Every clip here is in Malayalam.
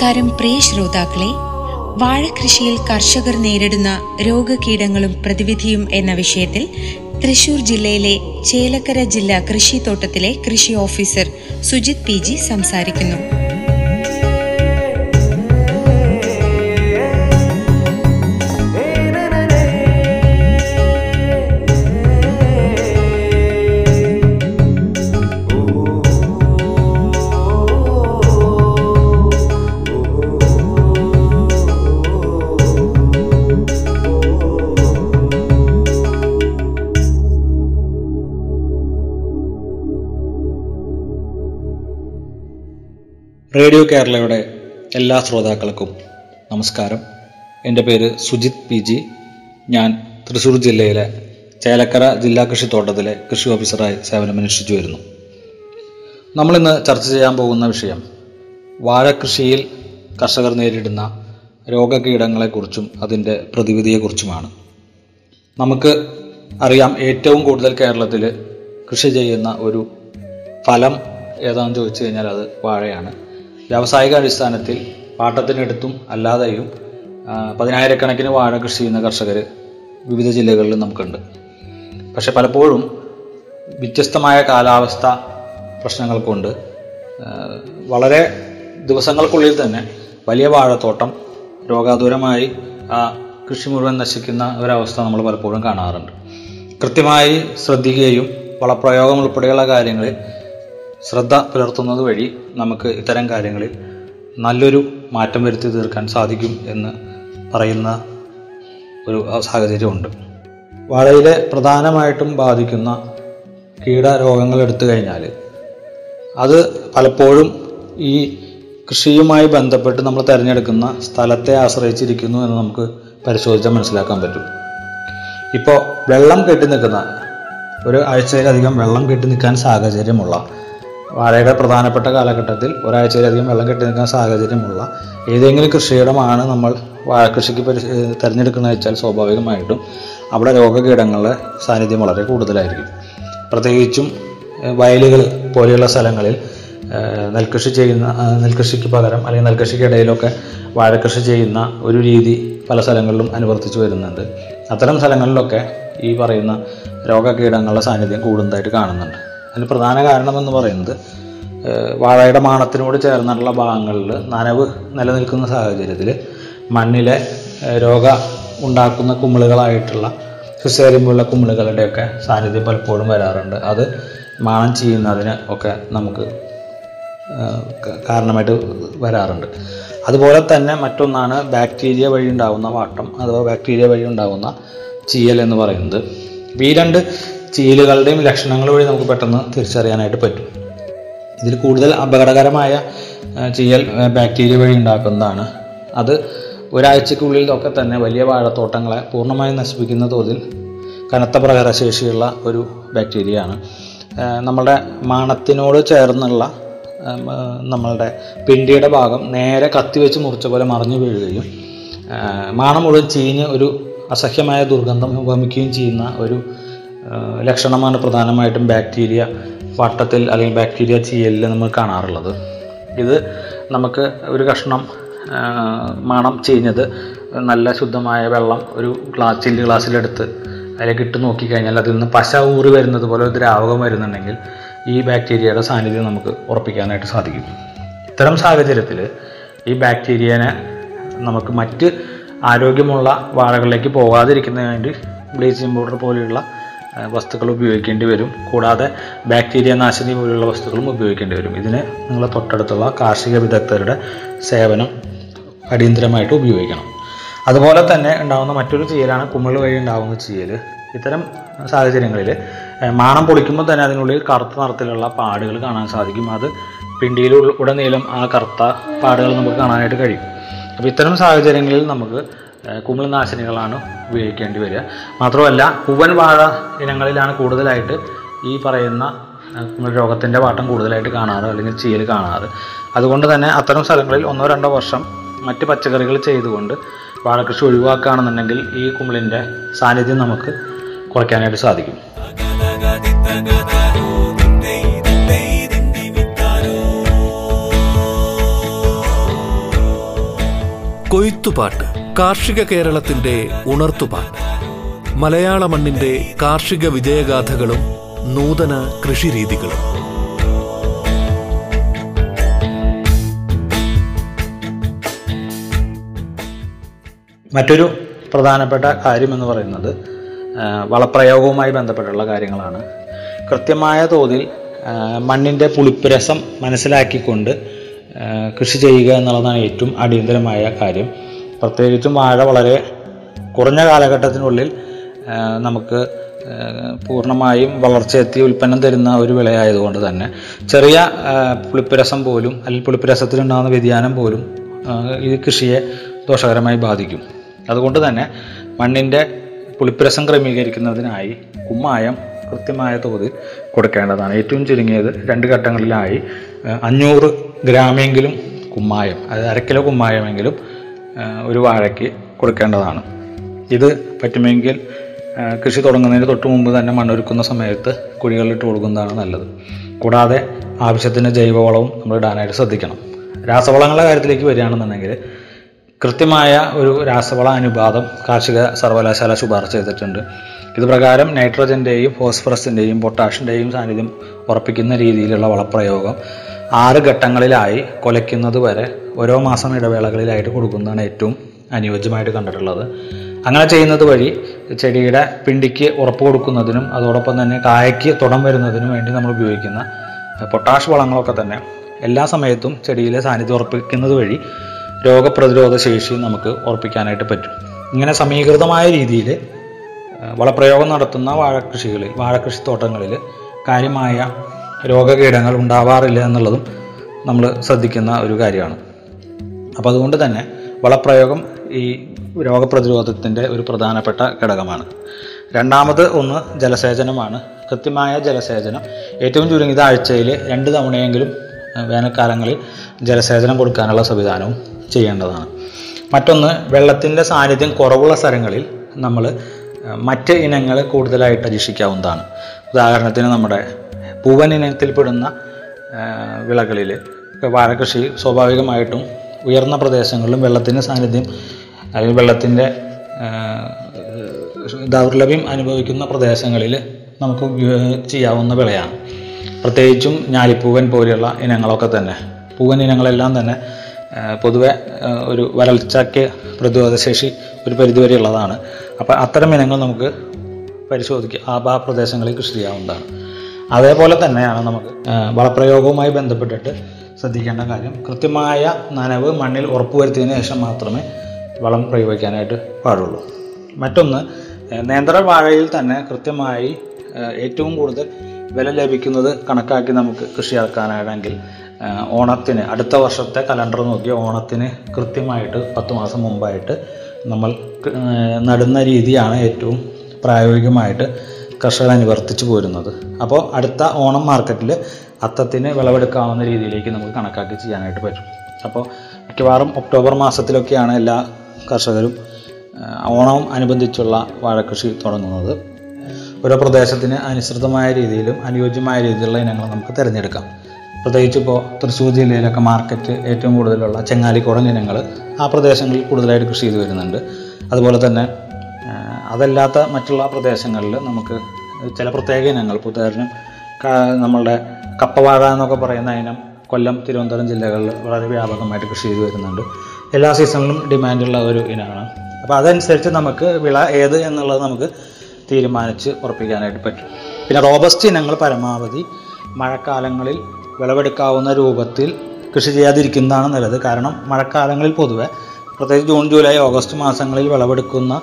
നമസ്കാരം പ്രിയ ശ്രോതാക്കളെ വാഴകൃഷിയിൽ കർഷകർ നേരിടുന്ന രോഗകീടങ്ങളും പ്രതിവിധിയും എന്ന വിഷയത്തിൽ തൃശൂർ ജില്ലയിലെ ചേലക്കര ജില്ലാ കൃഷിത്തോട്ടത്തിലെ കൃഷി ഓഫീസർ സുജിത് പി സംസാരിക്കുന്നു. റേഡിയോ കേരളയുടെ എല്ലാ ശ്രോതാക്കൾക്കും നമസ്കാരം. എന്റെ പേര് സുജിത് പി ജി. ഞാൻ തൃശ്ശൂർ ജില്ലയിലെ ചേലക്കര ജില്ലാ കൃഷിത്തോട്ടത്തിലെ കൃഷി ഓഫീസറായി സേവനമനുഷ്ഠിച്ചു വരുന്നു. നമ്മളിന്ന് ചർച്ച ചെയ്യാൻ പോകുന്ന വിഷയം വാഴക്കൃഷിയിൽ കർഷകർ നേരിടുന്ന രോഗകീടങ്ങളെക്കുറിച്ചും അതിന്റെ പ്രതിവിധിയെക്കുറിച്ചുമാണ്. നമുക്ക് അറിയാം ഏറ്റവും കൂടുതൽ കേരളത്തിൽ കൃഷി ചെയ്യുന്ന ഒരു ഫലം ഏതാണെന്ന് ചോദിച്ചു കഴിഞ്ഞാൽ അത് വാഴയാണ്. വ്യാവസായിക അടിസ്ഥാനത്തിൽ പാട്ടത്തിനെടുത്തും അല്ലാതെയും പതിനായിരക്കണക്കിന് വാഴ കൃഷി ചെയ്യുന്ന കർഷകർ വിവിധ ജില്ലകളിൽ നമുക്കുണ്ട്. പക്ഷെ പലപ്പോഴും വ്യത്യസ്തമായ കാലാവസ്ഥ പ്രശ്നങ്ങൾ കൊണ്ട് വളരെ ദിവസങ്ങൾക്കുള്ളിൽ തന്നെ വലിയ വാഴത്തോട്ടം രോഗാതുരമായി ആ കൃഷി മുഴുവൻ നശിക്കുന്ന ഒരവസ്ഥ നമ്മൾ പലപ്പോഴും കാണാറുണ്ട്. കൃത്യമായി ശ്രദ്ധിക്കുകയും വളപ്രയോഗം ഉൾപ്പെടെയുള്ള കാര്യങ്ങളിൽ ശ്രദ്ധ പുലർത്തുന്നത് വഴി നമുക്ക് ഇത്തരം കാര്യങ്ങളിൽ നല്ലൊരു മാറ്റം വരുത്തി തീർക്കാൻ സാധിക്കും എന്ന് പറയുന്ന ഒരു സാഹചര്യമുണ്ട്. വാഴയിലെ പ്രധാനമായിട്ടും ബാധിക്കുന്ന കീടരോഗങ്ങൾ എടുത്തു കഴിഞ്ഞാൽ അത് പലപ്പോഴും ഈ കൃഷിയുമായി ബന്ധപ്പെട്ട് നമ്മൾ തിരഞ്ഞെടുക്കുന്ന സ്ഥലത്തെ ആശ്രയിച്ചിരിക്കുന്നു എന്ന് നമുക്ക് പരിശോധിച്ചാൽ മനസ്സിലാക്കാൻ പറ്റും. ഇപ്പോൾ വെള്ളം കെട്ടി നിൽക്കുന്ന ഒരു ആഴ്ചയിലധികം വെള്ളം കെട്ടി നിൽക്കാൻ സാഹചര്യമുള്ള വാഴയുടെ പ്രധാനപ്പെട്ട കാലഘട്ടത്തിൽ ഒരാഴ്ചയിലധികം വെള്ളം കെട്ടി നിൽക്കാൻ സാഹചര്യമുള്ള ഏതെങ്കിലും കൃഷിയിടമാണ് നമ്മൾ വാഴക്കൃഷിക്ക് പരി തിരഞ്ഞെടുക്കുന്നത് വെച്ചാൽ സ്വാഭാവികമായിട്ടും അവിടെ രോഗകീടങ്ങളുടെ സാന്നിധ്യം വളരെ കൂടുതലായിരിക്കും. പ്രത്യേകിച്ചും വയലുകൾ പോലെയുള്ള സ്ഥലങ്ങളിൽ നെൽകൃഷി ചെയ്യുന്ന നെൽകൃഷിക്ക് പകരം അല്ലെങ്കിൽ നെൽകൃഷിക്കിടയിലൊക്കെ വാഴക്കൃഷി ചെയ്യുന്ന ഒരു രീതി പല സ്ഥലങ്ങളിലും അനുവർത്തിച്ചു വരുന്നുണ്ട്. അത്തരം സ്ഥലങ്ങളിലൊക്കെ ഈ പറയുന്ന രോഗകീടങ്ങളുടെ സാന്നിധ്യം കൂടുതലായിട്ട് കാണുന്നുണ്ട്. അതിന് പ്രധാന കാരണമെന്ന് പറയുന്നത് വാഴയുടെ മാണത്തിനോട് ചേർന്നിട്ടുള്ള ഭാഗങ്ങളിൽ നനവ് നിലനിൽക്കുന്ന സാഹചര്യത്തിൽ മണ്ണിലെ രോഗ ഉണ്ടാക്കുന്ന കുമിളുകളായിട്ടുള്ള ഫിസേരിമുള്ള കുമിളുകളുടെയൊക്കെ സാന്നിധ്യം പലപ്പോഴും വരാറുണ്ട്. അത് മാണം ചെയ്യുന്നതിന് ഒക്കെ നമുക്ക് കാരണമായിട്ട് വരാറുണ്ട്. അതുപോലെ തന്നെ മറ്റൊന്നാണ് ബാക്ടീരിയ വഴി ഉണ്ടാകുന്ന വാട്ടം അഥവാ ബാക്ടീരിയ വഴി ഉണ്ടാകുന്ന ചീയൽ എന്ന് പറയുന്നത്. ഈ രണ്ട് ചീയലുകളുടെയും ലക്ഷണങ്ങൾ വഴി നമുക്ക് പെട്ടെന്ന് തിരിച്ചറിയാനായിട്ട് പറ്റും. ഇതിൽ കൂടുതൽ അപകടകരമായ ചീയൽ ബാക്ടീരിയ വഴി ഉണ്ടാക്കുന്നതാണ്. അത് ഒരാഴ്ചക്കുള്ളിൽ ഒക്കെ തന്നെ വലിയ വാഴത്തോട്ടങ്ങളെ പൂർണമായും നശിപ്പിക്കുന്ന തോതിൽ കനത്ത പ്രകടശേഷിയുള്ള ഒരു ബാക്ടീരിയയാണ്. നമ്മുടെ മാണത്തിനോട് ചേർന്നുള്ള നമ്മളുടെ പിണ്ടിയുടെ ഭാഗം നേരെ കത്തിവെച്ച് മുറിച്ച പോലെ മറിഞ്ഞു വീഴുകയും മാണം മുഴുവൻ ചീഞ്ഞ് ഒരു അസഹ്യമായ ദുർഗന്ധം ഉപമിക്കുകയും ചെയ്യുന്ന ഒരു ലക്ഷണമാണ് പ്രധാനമായിട്ടും ബാക്ടീരിയ വട്ടത്തിൽ അല്ലെങ്കിൽ ബാക്ടീരിയ ചീയലിൽ നമ്മൾ കാണാറുള്ളത്. ഇത് നമുക്ക് ഒരു കഷ്ണം മണം ചീഞ്ഞത് നല്ല ശുദ്ധമായ വെള്ളം ഒരു ഗ്ലാസ് ചില്ല് ഗ്ലാസ്സിലെടുത്ത് അതിലേക്ക് ഇട്ട് നോക്കിക്കഴിഞ്ഞാൽ അതിൽ നിന്ന് പശ ഊറി വരുന്നത് പോലെ ദ്രാവകം വരുന്നുണ്ടെങ്കിൽ ഈ ബാക്ടീരിയയുടെ സാന്നിധ്യം നമുക്ക് ഉറപ്പിക്കാനായിട്ട് സാധിക്കും. ഇത്തരം സാഹചര്യത്തിൽ ഈ ബാക്ടീരിയനെ നമുക്ക് മറ്റ് ആരോഗ്യമുള്ള വാഴകളിലേക്ക് പോകാതിരിക്കുന്നതിന് വേണ്ടി ബ്ലീച്ചിങ് പൗഡർ പോലെയുള്ള വസ്തുക്കൾ ഉപയോഗിക്കേണ്ടി വരും. കൂടാതെ ബാക്ടീരിയ നാശിനി പോലുള്ള വസ്തുക്കളും ഉപയോഗിക്കേണ്ടി വരും. ഇതിന് നിങ്ങളെ തൊട്ടടുത്തുള്ള കാർഷിക വിദഗ്ധരുടെ സേവനം അടിയന്തരമായിട്ട് ഉപയോഗിക്കണം. അതുപോലെ തന്നെ ഉണ്ടാകുന്ന മറ്റൊരു ചീയലാണ് കുമിൾ വഴി ഉണ്ടാകുന്ന ചീയൽ ഇത്തരം സാഹചര്യങ്ങളിൽ മാണം പൊളിക്കുമ്പോൾ തന്നെ അതിനുള്ളിൽ കറുത്ത നിറത്തിലുള്ള പാടുകൾ കാണാൻ സാധിക്കും. അത് പിണ്ടിയിൽ ഉടനീളം ആ കറുത്ത പാടുകൾ നമുക്ക് കാണാനായിട്ട് കഴിയും. അപ്പോൾ ഇത്തരം സാഹചര്യങ്ങളിൽ നമുക്ക് ഏഹ്, കുമിൾനാശിനികളാണ് ഉപയോഗിക്കേണ്ടി വരിക. മാത്രമല്ല പൂവൻ വാഴ ഇനങ്ങളിലാണ് കൂടുതലായിട്ട് ഈ പറയുന്ന രോഗത്തിന്റെ വാട്ടം കൂടുതലായിട്ട് കാണാറ് അല്ലെങ്കിൽ ചീൽ കാണാറ്. അതുകൊണ്ട് തന്നെ അത്തരം സ്ഥലങ്ങളിൽ ഒന്നോ രണ്ടോ വർഷം മറ്റ് പച്ചക്കറികൾ ചെയ്തുകൊണ്ട് വാഴക്കൃഷി ഒഴിവാക്കുകയാണെന്നുണ്ടെങ്കിൽ ഈ കുമിളിന്റെ സാന്നിധ്യം നമുക്ക് കുറയ്ക്കാനായിട്ട് സാധിക്കും. കൊയ്ത്തുപാട്ട് കാർഷിക കേരളത്തിന്റെ ഉണർത്തുപാട്ട്. മലയാള മണ്ണിന്റെ കാർഷിക വിജയഗാഥകളും നൂതന കൃഷിരീതികളും. മറ്റൊരു പ്രധാനപ്പെട്ട കാര്യം എന്ന് പറയുന്നത് വളപ്രയോഗവുമായി ബന്ധപ്പെട്ടുള്ള കാര്യങ്ങളാണ്. കൃത്യമായ തോതിൽ മണ്ണിന്റെ പുളിപ്പുരസം മനസ്സിലാക്കിക്കൊണ്ട് കൃഷി ചെയ്യുക എന്നുള്ളതാണ് ഏറ്റവും അടിയന്തരമായ കാര്യം. പ്രത്യേകിച്ചും വാഴ വളരെ കുറഞ്ഞ കാലഘട്ടത്തിനുള്ളിൽ നമുക്ക് പൂർണമായും വളർച്ചയെത്തി ഉൽപ്പന്നം തരുന്ന ഒരു വിളയായതുകൊണ്ട് തന്നെ. ചെറിയ പുളിപ്പുരസം പോലും അല്ലെങ്കിൽ പുളിപ്പുരസത്തിലുണ്ടാകുന്ന വ്യതിയാനം പോലും ഈ കൃഷിയെ ദോഷകരമായി ബാധിക്കും. അതുകൊണ്ട് തന്നെ മണ്ണിന്റെ പുളിപ്പുരസം ക്രമീകരിക്കുന്നതിനായി കുമ്മായം കൃത്യമായ തോതിൽ കൊടുക്കേണ്ടതാണ്. ഏറ്റവും ചുരുങ്ങിയത് രണ്ട് ഘട്ടങ്ങളിലായി അഞ്ഞൂറ് ഗ്രാമെങ്കിലും കുമ്മായം അതായത് അര കിലോ കുമ്മായമെങ്കിലും ഒരു വാഴയ്ക്ക് കൊടുക്കേണ്ടതാണ്. ഇത് പറ്റുമെങ്കിൽ കൃഷി തുടങ്ങുന്നതിന് തൊട്ട് മുമ്പ് തന്നെ മണ്ണൊരുക്കുന്ന സമയത്ത് കുഴികളിലിട്ട് കൊടുക്കുന്നതാണ് നല്ലത്. കൂടാതെ ആവശ്യത്തിന് ജൈവവളവും നമ്മൾ ഇടാനായിട്ട് ശ്രദ്ധിക്കണം. രാസവളങ്ങളുടെ കാര്യത്തിലേക്ക് വരികയാണെന്നുണ്ടെങ്കിൽ കൃത്യമായ ഒരു രാസവള അനുപാതം കാർഷിക സർവകലാശാല ശുപാർശ ചെയ്തിട്ടുണ്ട്. ഇത് പ്രകാരം നൈട്രജന്റെയും ഫോസ്ഫറസിന്റെയും പൊട്ടാഷിന്റെയും സാന്നിധ്യം ഉറപ്പിക്കുന്ന രീതിയിലുള്ള വളപ്രയോഗം ആറ് ഘട്ടങ്ങളിലായി കൊലയ്ക്കുന്നത് വരെ ഓരോ മാസം ഇടവേളകളിലായിട്ട് കൊടുക്കുന്നതാണ് ഏറ്റവും അനുയോജ്യമായിട്ട് കണ്ടിട്ടുള്ളത്. അങ്ങനെ ചെയ്യുന്നത് വഴി ചെടിയുടെ പിണ്ടിക്ക് ഉറപ്പ് കൊടുക്കുന്നതിനും അതോടൊപ്പം തന്നെ കായയ്ക്ക് തുടം വരുന്നതിനും വേണ്ടി നമ്മൾ ഉപയോഗിക്കുന്ന പൊട്ടാഷ് വളങ്ങളൊക്കെ തന്നെ എല്ലാ സമയത്തും ചെടിയിലെ സാന്നിധ്യം ഉറപ്പിക്കുന്നത് വഴി രോഗപ്രതിരോധ ശേഷി നമുക്ക് ഉറപ്പിക്കാനായിട്ട് പറ്റും. ഇങ്ങനെ സമീകൃതമായ രീതിയിൽ വളപ്രയോഗം നടത്തുന്ന വാഴക്കൃഷികളിൽ വാഴക്കൃഷിത്തോട്ടങ്ങളിൽ കാര്യമായ രോഗകീടങ്ങൾ ഉണ്ടാവാറില്ല എന്നുള്ളതും നമ്മൾ ശ്രദ്ധിക്കുന്ന ഒരു കാര്യമാണ്. അപ്പോൾ അതുകൊണ്ട് തന്നെ വളപ്രയോഗം ഈ രോഗപ്രതിരോധത്തിന്റെ ഒരു പ്രധാനപ്പെട്ട ഘടകമാണ്. രണ്ടാമത് ഒന്ന് ജലസേചനമാണ്. കൃത്യമായ ജലസേചനം. ഏറ്റവും ചുരുങ്ങിയത് ആഴ്ചയിൽ രണ്ട് തവണയെങ്കിലും വേനൽക്കാലങ്ങളിൽ ജലസേചനം കൊടുക്കാനുള്ള സംവിധാനവും ചെയ്യേണ്ടതാണ്. മറ്റൊന്ന് വെള്ളത്തിന്റെ സാന്നിധ്യം കുറവുള്ള സ്ഥലങ്ങളിൽ നമ്മൾ മറ്റ് ഇനങ്ങൾ കൂടുതലായിട്ട് പരീക്ഷിക്കാവുന്നതാണ് ഉദാഹരണത്തിന് നമ്മുടെ പൂവൻ ഇനത്തിൽപ്പെടുന്ന വിളകളിൽ വാഴകൃഷി സ്വാഭാവികമായിട്ടും ഉയർന്ന പ്രദേശങ്ങളിലും വെള്ളത്തിന്റെ സാന്നിധ്യം അല്ലെങ്കിൽ വെള്ളത്തിന്റെ ദൗർലഭ്യം അനുഭവിക്കുന്ന പ്രദേശങ്ങളിൽ നമുക്ക് ചെയ്യാവുന്ന വിളയാണ്. പ്രത്യേകിച്ചും ഞാലിപ്പൂവൻ പോലെയുള്ള ഇനങ്ങളൊക്കെ തന്നെ. പൂവൻ ഇനങ്ങളെല്ലാം തന്നെ പൊതുവെ ഒരു വരൾച്ചയ്ക്ക് പ്രതിരോധശേഷി ഒരു പരിധിവരെ ഉള്ളതാണ് അപ്പോൾ അത്തരം ഇനങ്ങൾ നമുക്ക് പരിശോധിക്കുക ആ ആ പ്രദേശങ്ങളിൽ കൃഷി ചെയ്യാവുന്നതാണ്. അതേപോലെ തന്നെയാണ് നമുക്ക് വളപ്രയോഗവുമായി ബന്ധപ്പെട്ടിട്ട് ശ്രദ്ധിക്കേണ്ട കാര്യം കൃത്യമായ നനവ് മണ്ണിൽ ഉറപ്പുവരുത്തിയതിനു ശേഷം മാത്രമേ വളം പ്രയോഗിക്കാനായിട്ട് പാടുള്ളൂ. മറ്റൊന്ന് നേന്ത്ര വാഴയിൽ തന്നെ കൃത്യമായി ഏറ്റവും കൂടുതൽ വില ലഭിക്കുന്നത് കണക്കാക്കി നമുക്ക് കൃഷി ഇറക്കാനാണെങ്കിൽ ഓണത്തിന് അടുത്ത വർഷത്തെ കലണ്ടർ നോക്കി ഓണത്തിന് കൃത്യമായിട്ട് പത്ത് മാസം മുമ്പായിട്ട് നമ്മൾ നടുന്ന രീതിയാണ് ഏറ്റവും പ്രായോഗികമായിട്ട് കർഷകർ അനുവർത്തിച്ചു പോരുന്നത്. അപ്പോൾ അടുത്ത ഓണം മാർക്കറ്റിൽ അത്തത്തിന് വിളവെടുക്കാവുന്ന രീതിയിലേക്ക് നമുക്ക് കണക്കാക്കി ചെയ്യാനായിട്ട് പറ്റും. അപ്പോൾ മിക്കവാറും ഒക്ടോബർ മാസത്തിലൊക്കെയാണ് എല്ലാ കർഷകരും ഓണം അനുബന്ധിച്ചുള്ള വാഴക്കൃഷി തുടങ്ങുന്നത്. ഓരോ പ്രദേശത്തിന് അനുസൃതമായ രീതിയിലും അനുയോജ്യമായ രീതിയിലുള്ള ഇനങ്ങൾ നമുക്ക് തിരഞ്ഞെടുക്കാം. പ്രത്യേകിച്ച് ഇപ്പോൾ തൃശ്ശൂർ ജില്ലയിലൊക്കെ മാർക്കറ്റ് ഏറ്റവും കൂടുതലുള്ള ചെങ്ങാലിക്കോടൻ ഇനങ്ങൾ ആ പ്രദേശങ്ങളിൽ കൂടുതലായിട്ട് കൃഷി ചെയ്ത് വരുന്നുണ്ട്. അതുപോലെ തന്നെ അതല്ലാത്ത മറ്റുള്ള പ്രദേശങ്ങളിൽ നമുക്ക് ചില പ്രത്യേക ഇനങ്ങൾ ഉദാഹരണം നമ്മളുടെ കപ്പവാഴ എന്നൊക്കെ പറയുന്ന ഇനം കൊല്ലം തിരുവനന്തപുരം ജില്ലകളിൽ വളരെ വ്യാപകമായിട്ട് കൃഷി ചെയ്ത് വരുന്നുണ്ട്. എല്ലാ സീസണിലും ഡിമാൻഡുള്ള ഒരു ഇനമാണ്. അപ്പോൾ അതനുസരിച്ച് നമുക്ക് വിള ഏത് എന്നുള്ളത് നമുക്ക് തീരുമാനിച്ച് ഉറപ്പിക്കാനായിട്ട് പറ്റും. പിന്നെ റോബസ്റ്റ് ഇനങ്ങൾ പരമാവധി മഴക്കാലങ്ങളിൽ വിളവെടുക്കാവുന്ന രൂപത്തിൽ കൃഷി ചെയ്യാതിരിക്കുന്നതാണ് നല്ലത്. കാരണം മഴക്കാലങ്ങളിൽ പൊതുവെ പ്രത്യേകിച്ച് ജൂൺ ജൂലൈ ഓഗസ്റ്റ് മാസങ്ങളിൽ വിളവെടുക്കുന്ന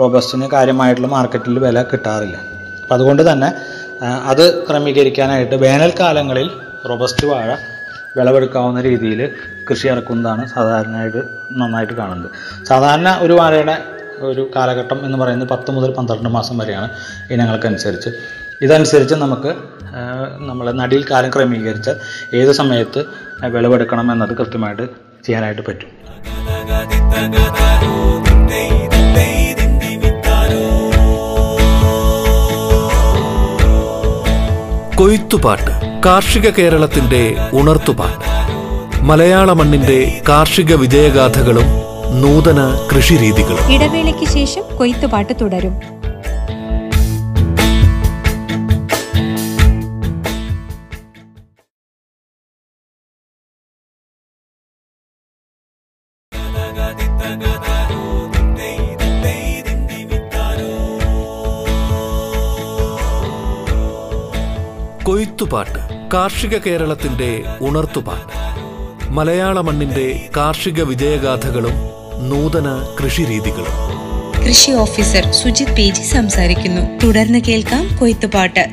റോബസ്റ്റിന് കാര്യമായിട്ടുള്ള മാർക്കറ്റിൽ വില കിട്ടാറില്ല. അപ്പം അതുകൊണ്ട് തന്നെ അത് ക്രമീകരിക്കാനായിട്ട് വേനൽക്കാലങ്ങളിൽ റോബസ്റ്റ് വാഴ വിളവെടുക്കാവുന്ന രീതിയിൽ കൃഷി ഇറക്കുന്നതാണ് സാധാരണയായിട്ട് നന്നായിട്ട് കാണുന്നത്. സാധാരണ ഒരു വാഴയുടെ ഒരു കാലഘട്ടം എന്ന് പറയുന്നത് പത്ത് മുതൽ പന്ത്രണ്ട് മാസം വരെയാണ് ഇനങ്ങൾക്കനുസരിച്ച്. ഇതനുസരിച്ച് നമുക്ക് നമ്മൾ നടിയിൽ കാലം ക്രമീകരിച്ച് ഏത് സമയത്ത് വിളവെടുക്കണം എന്നത് കൃത്യമായിട്ട് ചെയ്യാനായിട്ട് പറ്റും. കൊയ്ത്തുപാട്ട് കാർഷിക കേരളത്തിന്റെ ഉണർത്തുപാട്ട്. മലയാള മണ്ണിന്റെ കാർഷിക വിജയഗാഥകളും നൂതന കൃഷിരീതികളും. ഇടവേളയ്ക്ക് ശേഷം കൊയ്ത്തുപാട്ട് തുടരും. കൊയ്ത്തുപാട്ട് കാർഷിക കേരളത്തിന്റെ ഉണർത്തുപാട്ട്. മലയാള മണ്ണിന്റെ കാർഷിക വിജയഗാഥകളും നൂതന കൃഷിരീതികളും. കൃഷി ഓഫീസർ സുജിത് പി ജി സംസാരിക്കുന്നു. തുടർന്ന് കേൾക്കാം കൊയ്ത്തുപാട്ട്.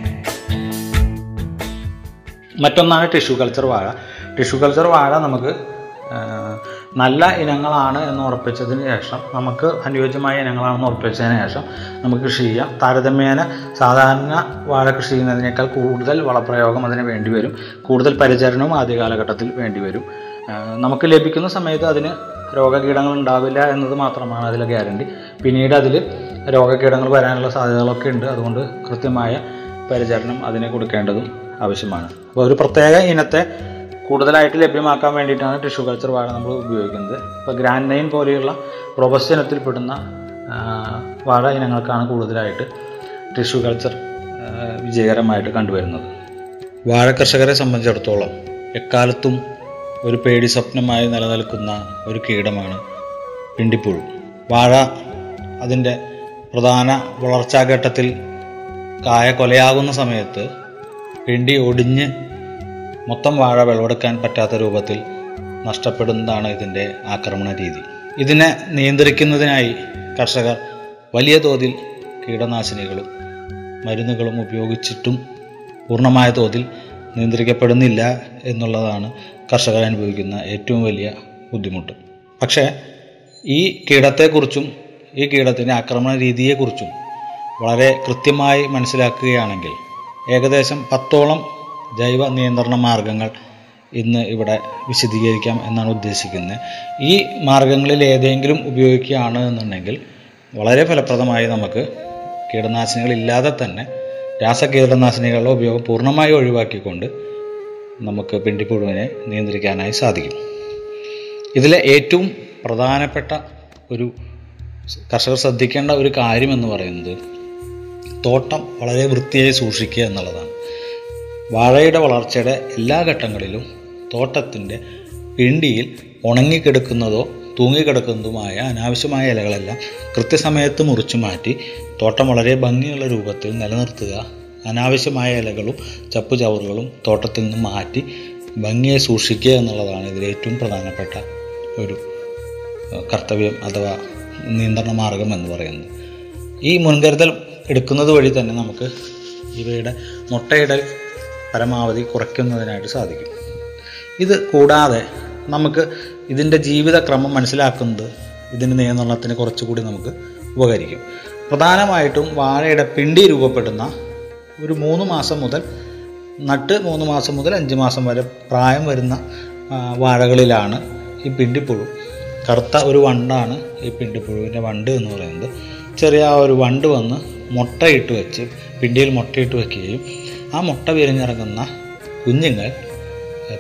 മറ്റൊന്നാണ് ടിഷ്യൂ കൾച്ചർ വാഴ. ടിഷ്യൂ കൾച്ചർ വാഴ നമുക്ക് നല്ല ഇനങ്ങളാണ് എന്ന് ഉറപ്പിച്ചതിന് ശേഷം നമുക്ക് അനുയോജ്യമായ ഇനങ്ങളാണെന്ന് ഉറപ്പിച്ചതിന് ശേഷം നമുക്ക് കൃഷി ചെയ്യാം. താരതമ്യേന സാധാരണ വാഴ കൃഷി ചെയ്യുന്നതിനേക്കാൾ കൂടുതൽ വളപ്രയോഗം അതിന് വേണ്ടി വരും. കൂടുതൽ പരിചരണവും ആദ്യ കാലഘട്ടത്തിൽ വേണ്ടി വരും. നമുക്ക് ലഭിക്കുന്ന സമയത്ത് അതിന് രോഗകീടങ്ങൾ ഉണ്ടാവില്ല എന്നത് മാത്രമാണ് അതിലെ ഗ്യാരണ്ടി. പിന്നീട് അതിൽ രോഗകീടങ്ങൾ വരാനുള്ള സാധ്യതകളൊക്കെ ഉണ്ട്. അതുകൊണ്ട് കൃത്യമായ പരിചരണം അതിനെ കൊടുക്കേണ്ടതും ആവശ്യമാണ്. അപ്പോൾ ഒരു പ്രത്യേക ഇനത്തെ കൂടുതലായിട്ട് ലഭ്യമാക്കാൻ വേണ്ടിയിട്ടാണ് ടിഷ്യൂ കൾച്ചർ വാഴ നമ്മൾ ഉപയോഗിക്കുന്നത്. ഇപ്പോൾ ഗ്രാൻഡ് നൈൻ പോലെയുള്ള റോബസ്റ്റ് വാഴ ഇനങ്ങൾക്കാണ് കൂടുതലായിട്ട് ടിഷ്യൂ കൾച്ചർ വിജയകരമായിട്ട് കണ്ടുവരുന്നത്. വാഴ കർഷകരെ സംബന്ധിച്ചിടത്തോളം എക്കാലത്തും ഒരു പേടി സ്വപ്നമായി നിലനിൽക്കുന്ന ഒരു കീടമാണ് പിണ്ടിപ്പുഴു. വാഴ അതിന്റെ പ്രധാന വളർച്ചാഘട്ടത്തിൽ കായ കൊലയാകുന്ന സമയത്ത് പിണ്ടി ഒടിഞ്ഞ് മൊത്തം വാഴ വിളവെടുക്കാൻ പറ്റാത്ത രൂപത്തിൽ നഷ്ടപ്പെടുന്നതാണ് ഇതിന്റെ ആക്രമണ രീതി. ഇതിനെ നിയന്ത്രിക്കുന്നതിനായി കർഷകർ വലിയ തോതിൽ കീടനാശിനികളും മരുന്നുകളും ഉപയോഗിച്ചിട്ടും പൂർണമായ തോതിൽ നിയന്ത്രിക്കപ്പെടുന്നില്ല എന്നുള്ളതാണ് കർഷകർ അനുഭവിക്കുന്ന ഏറ്റവും വലിയ ബുദ്ധിമുട്ട്. പക്ഷേ ഈ കീടത്തെക്കുറിച്ചും ഈ കീടത്തിന്റെ ആക്രമണ രീതിയെക്കുറിച്ചും വളരെ കൃത്യമായി മനസ്സിലാക്കുകയാണെങ്കിൽ ഏകദേശം പത്തോളം ജൈവ നിയന്ത്രണ മാർഗങ്ങൾ ഇന്ന് ഇവിടെ വിശദീകരിക്കാം എന്നാണ് ഉദ്ദേശിക്കുന്നത്. ഈ മാർഗങ്ങളിൽ ഏതെങ്കിലും ഉപയോഗിക്കുകയാണ് എന്നുണ്ടെങ്കിൽ വളരെ ഫലപ്രദമായി നമുക്ക് കീടനാശിനികൾ ഇല്ലാതെ തന്നെ രാസ കീടനാശിനികളുടെ ഉപയോഗം പൂർണമായി ഒഴിവാക്കിക്കൊണ്ട് നമുക്ക് പിണ്ടിപ്പുഴുവിനെ നിയന്ത്രിക്കാനായി സാധിക്കും. ഇതിലെ ഏറ്റവും പ്രധാനപ്പെട്ട ഒരു കർഷകർ ശ്രദ്ധിക്കേണ്ട ഒരു കാര്യം എന്ന് പറയുന്നത് തോട്ടം വളരെ വൃത്തിയായി സൂക്ഷിക്കുക എന്നുള്ളതാണ്. വാഴയുടെ വളർച്ചയുടെ എല്ലാ ഘട്ടങ്ങളിലും തോട്ടത്തിന്റെ പിണ്ടിയിൽ ഉണങ്ങിക്കിടക്കുന്നതോ തൂങ്ങിക്കിടക്കുന്നതുമായ അനാവശ്യമായ ഇലകളെല്ലാം കൃത്യസമയത്ത് മുറിച്ചു മാറ്റി തോട്ടം വളരെ ഭംഗിയുള്ള രൂപത്തിൽ നിലനിർത്തുക. അനാവശ്യമായ ഇലകളും ചപ്പുചവറുകളും തോട്ടത്തിൽ നിന്ന് മാറ്റി ഭംഗിയെ സൂക്ഷിക്കുക എന്നുള്ളതാണ് ഇതിൽ ഏറ്റവും പ്രധാനപ്പെട്ട ഒരു കർത്തവ്യം അഥവാ നിയന്ത്രണ മാർഗം എന്ന് പറയുന്നത്. ഈ മുൻകരുതൽ എടുക്കുന്നത് വഴി തന്നെ നമുക്ക് ഇവയുടെ മുട്ടയിടൽ പരമാവധി കുറയ്ക്കുന്നതിനായിട്ട് സാധിക്കും. ഇത് കൂടാതെ നമുക്ക് ഇതിന്റെ ജീവിതക്രമം മനസ്സിലാക്കുന്നത് ഇതിന്റെ നിയന്ത്രണത്തിന് കുറച്ചുകൂടി നമുക്ക് ഉപകരിക്കും. പ്രധാനമായിട്ടും വാഴയുടെ പിണ്ടി രൂപപ്പെടുന്ന ഒരു മൂന്ന് മാസം മുതൽ നട്ട് മൂന്ന് മാസം മുതൽ അഞ്ച് മാസം വരെ പ്രായം വരുന്ന വാഴകളിലാണ് ഈ പിണ്ടിപ്പുഴു. കറുത്ത ഒരു വണ്ടാണ് ഈ പിണ്ടിപ്പുഴുവിന്റെ വണ്ട് എന്ന് പറയുന്നത്. ചെറിയ ഒരു വണ്ട് വന്ന് മുട്ടയിട്ട് വെച്ച് പിണ്ടിയിൽ മുട്ടയിട്ട് വെക്കുകയും ആ മുട്ട വിരിഞ്ഞിറങ്ങുന്ന കുഞ്ഞുങ്ങൾ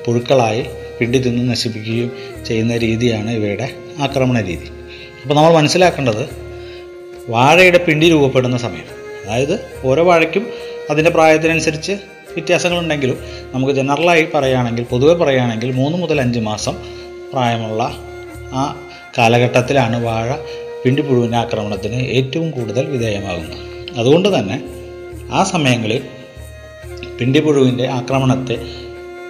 പുഴുക്കളായി പിണ്ടി തിന്ന് നശിപ്പിക്കുകയും ചെയ്യുന്ന രീതിയാണ് ഇവയുടെ ആക്രമണ രീതി. അപ്പോൾ നമ്മൾ മനസ്സിലാക്കേണ്ടത് വാഴയുടെ പിണ്ടി രൂപപ്പെടുന്ന സമയം. അതായത് ഓരോ വാഴയ്ക്കും അതിന്റെ പ്രായത്തിനനുസരിച്ച് വ്യത്യാസങ്ങളുണ്ടെങ്കിലും നമുക്ക് ജനറലായി പറയുകയാണെങ്കിൽ പൊതുവെ പറയുകയാണെങ്കിൽ മൂന്ന് മുതൽ അഞ്ച് മാസം പ്രായമുള്ള ആ കാലഘട്ടത്തിലാണ് വാഴ പിണ്ടി പുഴുവിന്റെ ആക്രമണത്തിന് ഏറ്റവും കൂടുതൽ വിധേയമാകുന്നത്. അതുകൊണ്ട് തന്നെ ആ സമയങ്ങളിൽ പിണ്ടിപ്പുഴുവിന്റെ ആക്രമണത്തെ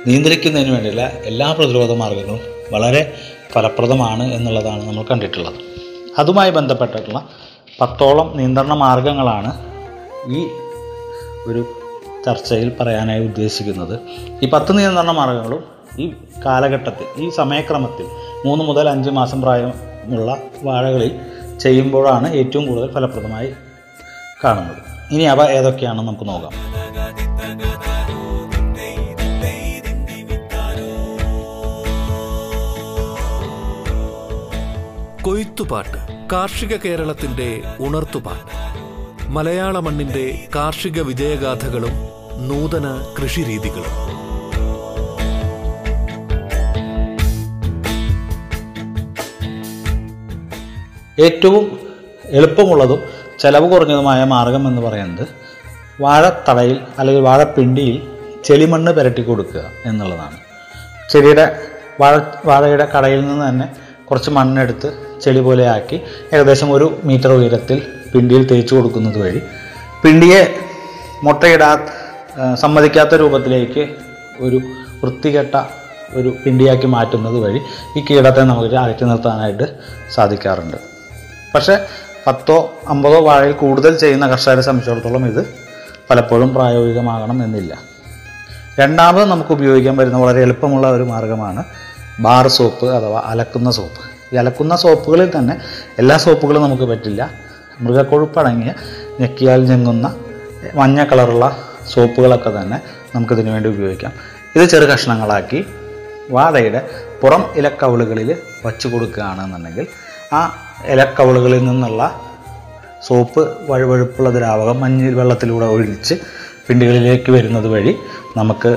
നിയന്ത്രിക്കുന്നതിന് വേണ്ടിയുള്ള എല്ലാ പ്രതിരോധ മാർഗങ്ങളും വളരെ ഫലപ്രദമാണ് എന്നുള്ളതാണ് നമ്മൾ കണ്ടിട്ടുള്ളത്. അതുമായി ബന്ധപ്പെട്ടിട്ടുള്ള പത്തോളം നിയന്ത്രണ മാർഗങ്ങളാണ് ഈ ഒരു ചർച്ചയിൽ പറയാനായി ഉദ്ദേശിക്കുന്നത്. ഈ പത്ത് നിയന്ത്രണ മാർഗങ്ങളും ഈ കാലഘട്ടത്തിൽ ഈ സമയക്രമത്തിൽ മൂന്ന് മുതൽ അഞ്ച് മാസം പ്രായമുള്ള വാഴകളിൽ ചെയ്യുമ്പോഴാണ് ഏറ്റവും കൂടുതൽ ഫലപ്രദമായി കാണുന്നത്. ഇനി അവ ഏതൊക്കെയാണെന്ന് നമുക്ക് നോക്കാം. കൊയ്ത്തുപാട്ട് കാർഷിക കേരളത്തിന്റെ ഉണർത്തുപാട്ട്. മലയാള മണ്ണിന്റെ കാർഷിക വിജയഗാഥകളും നൂതന കൃഷിരീതികളും. ഏറ്റവും എളുപ്പമുള്ളതും ചെലവ് കുറഞ്ഞതുമായ മാർഗം എന്ന് പറയുന്നത് വാഴത്തടയിൽ അല്ലെങ്കിൽ വാഴപ്പിണ്ടിയിൽ ചെളിമണ്ണ് പുരട്ടി കൊടുക്കുക എന്നുള്ളതാണ്. ചെടിയുടെ വാഴ വാഴയുടെ കടയിൽ നിന്ന് തന്നെ കുറച്ച് മണ്ണെടുത്ത് ചെളി പോലെ ആക്കി ഏകദേശം ഒരു മീറ്റർ ഉയരത്തിൽ പിണ്ടിയിൽ തേച്ച് കൊടുക്കുന്നത് വഴി പിണ്ടിയെ മുട്ടയിടാ സമ്മതിക്കാത്ത രൂപത്തിലേക്ക് ഒരു വൃത്തികെട്ട ഒരു പിണ്ടിയാക്കി മാറ്റുന്നത് വഴി ഈ കീടത്തെ നമുക്ക് അകറ്റി നിർത്താനായിട്ട് സാധിക്കാറുണ്ട്. പക്ഷേ പത്തോ അമ്പതോ വാഴയിൽ കൂടുതൽ ചെയ്യുന്ന കർഷകരെ സംബന്ധിച്ചിടത്തോളം ഇത് പലപ്പോഴും പ്രായോഗികമാകണം എന്നില്ല. രണ്ടാമത് നമുക്ക് ഉപയോഗിക്കാൻ വരുന്ന വളരെ എളുപ്പമുള്ള ഒരു മാർഗമാണ് ബാർ സോപ്പ് അഥവാ അലക്കുന്ന സോപ്പ്. ഈ അലക്കുന്ന സോപ്പുകളിൽ തന്നെ എല്ലാ സോപ്പുകളും നമുക്ക് പറ്റില്ല. മൃഗക്കൊഴുപ്പടങ്ങിയ ഞെക്കിയാൽ ഞെങ്ങുന്ന മഞ്ഞ കളറുള്ള സോപ്പുകളൊക്കെ തന്നെ നമുക്കിതിനു വേണ്ടി ഉപയോഗിക്കാം. ഇത് ചെറു കഷ്ണങ്ങളാക്കി വാതയുടെ പുറം ഇലക്കവിളുകളിൽ വച്ചു കൊടുക്കുകയാണെന്നുണ്ടെങ്കിൽ ആ ഇലക്കവിളുകളിൽ നിന്നുള്ള സോപ്പ് വഴുവഴുപ്പുള്ള ദ്രാവകം മഞ്ഞ വെള്ളത്തിലൂടെ ഒഴിച്ച് പിണ്ടികളിലേക്ക് വരുന്നത് വഴി നമുക്ക്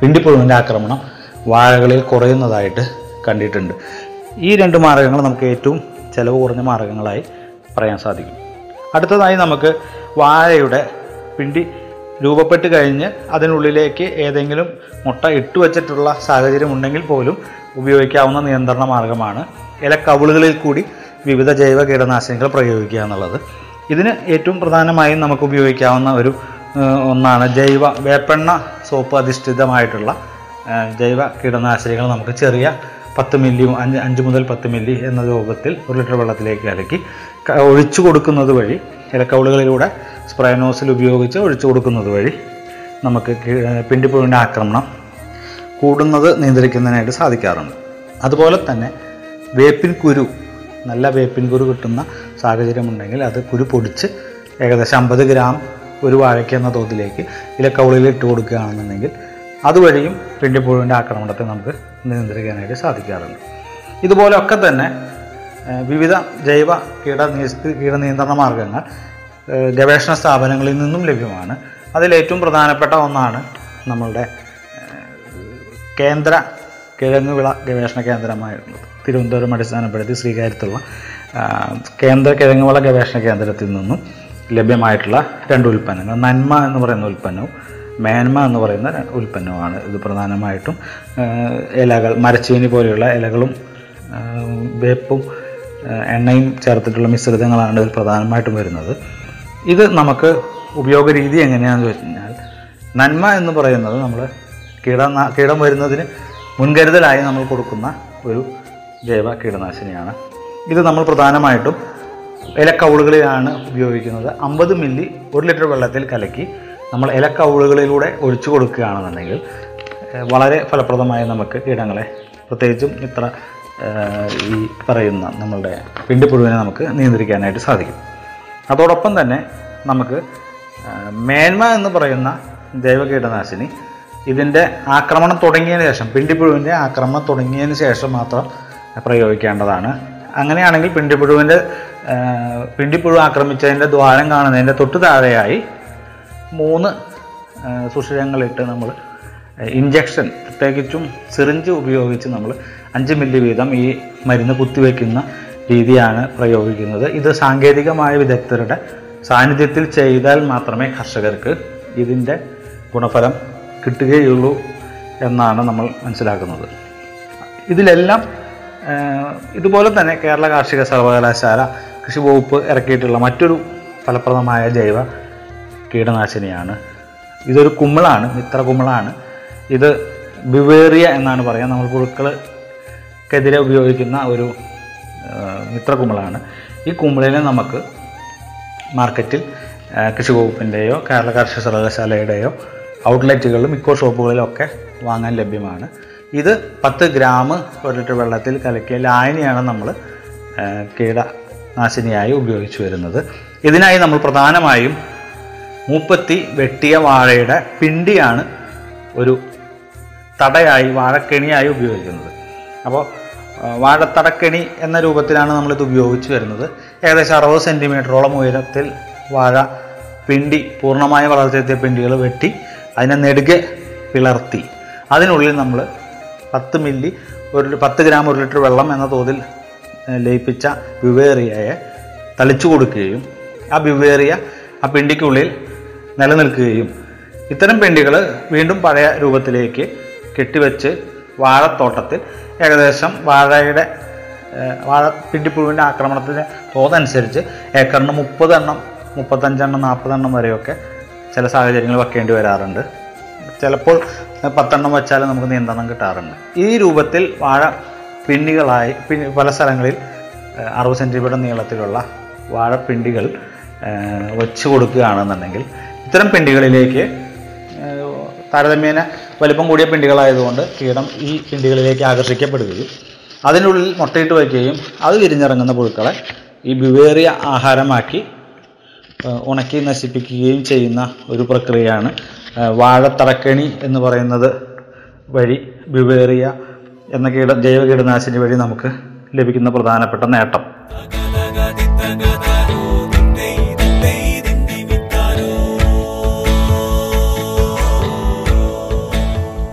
പിണ്ടിപ്പുഴുവിന്റെ ആക്രമണം വാഴകളിൽ കുറയുന്നതായിട്ട് കണ്ടിട്ടുണ്ട്. ഈ രണ്ട് മാർഗങ്ങൾ നമുക്ക് ഏറ്റവും ചിലവ് കുറഞ്ഞ മാർഗങ്ങളായി പറയാൻ സാധിക്കും. അടുത്തതായി നമുക്ക് വാഴയുടെ പിണ്ടി രൂപപ്പെട്ട് കഴിഞ്ഞ് അതിനുള്ളിലേക്ക് ഏതെങ്കിലും മുട്ട ഇട്ടു വച്ചിട്ടുള്ള സാഹചര്യം ഉണ്ടെങ്കിൽ പോലും ഉപയോഗിക്കാവുന്ന നിയന്ത്രണ മാർഗമാണ് ഇലക്കവിളുകളിൽ കൂടി വിവിധ ജൈവ കീടനാശിനികൾ പ്രയോഗിക്കുക എന്നുള്ളത്. ഇതിന് ഏറ്റവും പ്രധാനമായും നമുക്ക് ഉപയോഗിക്കാവുന്ന ഒരു ഒന്നാണ് ജൈവ വേപ്പെണ്ണ സോപ്പ് അധിഷ്ഠിതമായിട്ടുള്ള ജൈവ കീടനാശിനികൾ നമുക്ക് ചെറിയ പത്ത് മില്ലി അഞ്ച് അഞ്ച് മുതൽ പത്ത് മില്ലി എന്ന രൂപത്തിൽ ഒരു ലിറ്റർ വെള്ളത്തിലേക്ക് കലക്കി ഒഴിച്ചു കൊടുക്കുന്നത് വഴി ഇലക്കൗളുകളിലൂടെ സ്പ്രൈനോസിൽ ഉപയോഗിച്ച് ഒഴിച്ചു കൊടുക്കുന്നത് വഴി നമുക്ക് പിണ്ടിപ്പുഴുവിന്റെ ആക്രമണം കൂടുന്നത് നിയന്ത്രിക്കുന്നതിനായിട്ട് സാധിക്കാറുണ്ട്. അതുപോലെ തന്നെ വേപ്പിൻ കുരു നല്ല വേപ്പിൻ കുരു കിട്ടുന്ന സാഹചര്യമുണ്ടെങ്കിൽ അത് കുരു പൊടിച്ച് ഏകദേശം അമ്പത് ഗ്രാം ഒരു വാഴയ്ക്ക് എന്ന തോതിലേക്ക് ഇലക്കൗളിയിൽ ഇട്ട് കൊടുക്കുകയാണെന്നുണ്ടെങ്കിൽ അതുവഴിയും പിണ്ടിപ്പുഴുവിന്റെ ആക്രമണത്തെ നമുക്ക് നിയന്ത്രിക്കാനായിട്ട് സാധിക്കാറുണ്ട്. ഇതുപോലെയൊക്കെ തന്നെ വിവിധ ജൈവ കീട നിയ- കീടനിയന്ത്രണ മാർഗങ്ങൾ ഗവേഷണ സ്ഥാപനങ്ങളിൽ നിന്നും ലഭ്യമാണ്. അതിലേറ്റവും പ്രധാനപ്പെട്ട ഒന്നാണ് നമ്മളുടെ കേന്ദ്ര കിഴങ്ങുവിള ഗവേഷണ കേന്ദ്രമായിട്ടുള്ളത്. തിരുവനന്തപുരം അടിസ്ഥാനപ്പെടുത്തി ശ്രീകാര്യത്തുള്ള കേന്ദ്ര കിഴങ്ങുവിള ഗവേഷണ കേന്ദ്രത്തിൽ നിന്നും ലഭ്യമായിട്ടുള്ള രണ്ട് ഉൽപ്പന്നങ്ങൾ നന്മ എന്ന് പറയുന്ന ഉൽപ്പന്നവും മേന്മ എന്ന് പറയുന്ന ഉൽപ്പന്നമാണ്. ഇത് പ്രധാനമായിട്ടും ഇലകൾ മരച്ചീനി പോലെയുള്ള ഇലകളും വേപ്പും എണ്ണയും ചേർത്തിട്ടുള്ള മിശ്രിതങ്ങളാണ് ഇതിൽ പ്രധാനമായിട്ടും വരുന്നത്. ഇത് നമുക്ക് ഉപയോഗ രീതി എങ്ങനെയാണെന്ന് വെച്ച് കഴിഞ്ഞാൽ നന്മ എന്ന് പറയുന്നത് നമ്മൾ കീട കീടം വരുന്നതിന് മുൻകരുതലായി നമ്മൾ കൊടുക്കുന്ന ഒരു ജൈവ കീടനാശിനിയാണ്. ഇത് നമ്മൾ പ്രധാനമായിട്ടും ഇലക്കൗളുകളിലാണ് ഉപയോഗിക്കുന്നത്. അമ്പത് മില്ലി ഒരു ലിറ്റർ വെള്ളത്തിൽ കലക്കി നമ്മൾ ഇലക്കവുകളിലൂടെ ഒഴിച്ചു കൊടുക്കുകയാണെന്നുണ്ടെങ്കിൽ വളരെ ഫലപ്രദമായി നമുക്ക് കീടങ്ങളെ പ്രത്യേകിച്ചും ഇത്ര ഈ പറയുന്ന നമ്മളുടെ പിണ്ടിപ്പുഴുവിനെ നമുക്ക് നിയന്ത്രിക്കാനായിട്ട് സാധിക്കും. അതോടൊപ്പം തന്നെ നമുക്ക് മേന്മ എന്ന് പറയുന്ന ജൈവ കീടനാശിനി ഇതിന്റെ ആക്രമണം തുടങ്ങിയതിന് ശേഷം പിണ്ടിപ്പുഴുവിന്റെ ആക്രമണം തുടങ്ങിയതിന് ശേഷം മാത്രം പ്രയോഗിക്കേണ്ടതാണ്. അങ്ങനെയാണെങ്കിൽ പിണ്ടിപ്പുഴുവിന്റെ പിണ്ടിപ്പുഴു ആക്രമിച്ചതിന്റെ ദ്വാരം കാണുന്നതിന്റെ തൊട്ടു താഴെയായി മൂന്ന് സുഷിരങ്ങളിട്ട് നമ്മൾ ഇഞ്ചക്ഷൻ പ്രത്യേകിച്ചും സിറിഞ്ച് ഉപയോഗിച്ച് നമ്മൾ അഞ്ച് മില്ലി വീതം ഈ മരുന്ന് കുത്തിവെക്കുന്ന രീതിയാണ് പ്രയോഗിക്കുന്നത്. ഇത് സാങ്കേതികമായ വിദഗ്ധരുടെ സാന്നിധ്യത്തിൽ ചെയ്താൽ മാത്രമേ കർഷകർക്ക് ഇതിന്റെ ഗുണഫലം കിട്ടുകയുള്ളൂ എന്നാണ് നമ്മൾ മനസ്സിലാക്കുന്നത്. ഇതിലെല്ലാം ഇതുപോലെ തന്നെ കേരള കാർഷിക സർവകലാശാല കൃഷി വകുപ്പ് ഇറക്കിയിട്ടുള്ള മറ്റൊരു ഫലപ്രദമായ ജൈവ കീടനാശിനിയാണ്. ഇതൊരു കുമ്മിളാണ് മിത്ര കുമ്മിളാണ് ഇത് ബിവേറിയ എന്നാണ് പറയുക നമ്മൾ പുഴുക്കൾക്കെതിരെ ഉപയോഗിക്കുന്ന ഒരു മിത്ര കുമ്മിളാണ് ഈ കുമ്മിളിനെ നമുക്ക് മാർക്കറ്റിൽ കൃഷി വകുപ്പിന്റെയോ കേരള കാർഷിക സർവകലാശാലയുടെയോ ഔട്ട്ലെറ്റുകളിലും മിക്കോ ഷോപ്പുകളിലൊക്കെ വാങ്ങാൻ ലഭ്യമാണ്. ഇത് പത്ത് ഗ്രാം ഒരു ലിറ്റർ വെള്ളത്തിൽ കലക്കിയ ലായനിയാണ് നമ്മൾ കീടനാശിനിയായി ഉപയോഗിച്ചു വരുന്നത്. ഇതിനായി നമ്മൾ പ്രധാനമായും മൂപ്പത്തി വെട്ടിയ വാഴയുടെ പിണ്ടിയാണ് ഒരു തടയായി വാഴക്കെണിയായി ഉപയോഗിക്കുന്നത്. അപ്പോൾ വാഴത്തടക്കെണി എന്ന രൂപത്തിലാണ് നമ്മളിത് ഉപയോഗിച്ച് വരുന്നത്. ഏകദേശം അറുപത് സെന്റിമീറ്ററോളം ഉയരത്തിൽ വാഴ പിണ്ടി പൂർണമായ വളർച്ചയെത്തിയ പിണ്ടികൾ വെട്ടി അതിനെ നെടുകെ പിളർത്തി. അതിനുള്ളിൽ നമ്മൾ പത്ത് മില്ലി ഒരു പത്ത് ഗ്രാം ഒരു ലിറ്റർ വെള്ളം എന്ന തോതിൽ ലയിപ്പിച്ച വിവേറിയയെ തളിച്ചു കൊടുക്കുകയും ആ വിവേറിയ ആ പിണ്ടിക്കുള്ളിൽ നിലനിൽക്കുകയും ഇത്തരം പെണ്ടികൾ വീണ്ടും പഴയ രൂപത്തിലേക്ക് കെട്ടിവെച്ച് വാഴത്തോട്ടത്തിൽ ഏകദേശം വാഴയുടെ വാഴ പിണ്ടിപ്പുഴുവിന്റെ ആക്രമണത്തിന് തോതനുസരിച്ച് ഏക്കറിന് മുപ്പത് എണ്ണം മുപ്പത്തഞ്ചെണ്ണം നാൽപ്പതെണ്ണം വരെയൊക്കെ ചില സാഹചര്യങ്ങൾ വെക്കേണ്ടി വരാറുണ്ട്. ചിലപ്പോൾ പത്തെണ്ണം വെച്ചാലും നമുക്ക് നിയന്ത്രണം കിട്ടാറുണ്ട്. ഈ രൂപത്തിൽ വാഴ പിണ്ടികളായി പിന്നി പല സ്ഥലങ്ങളിൽ അറുപത് സെന്റിമീറ്റർ നീളത്തിലുള്ള വാഴപ്പിണ്ടികൾ വെച്ച് കൊടുക്കുകയാണെന്നുണ്ടെങ്കിൽ ഇത്തരം പിണ്ടികളിലേക്ക് താരതമ്യേന വലിപ്പം കൂടിയ പിണ്ടികളായതുകൊണ്ട് കീടം ഈ പിണ്ടികളിലേക്ക് ആകർഷിക്കപ്പെടുകയും അതിനുള്ളിൽ മുട്ടയിട്ട് വയ്ക്കുകയും അത് വിരിഞ്ഞിറങ്ങുന്ന പുഴുക്കളെ ഈ വിവേറിയ ആഹാരമാക്കി ഉണക്കി നശിപ്പിക്കുകയും ചെയ്യുന്ന ഒരു പ്രക്രിയയാണ് വാഴത്തറക്കണി എന്ന് പറയുന്നത് വഴി വിവേറിയ എന്ന കീട ജൈവ കീടനാശിനി വഴി നമുക്ക് ലഭിക്കുന്ന പ്രധാനപ്പെട്ട നേട്ടം.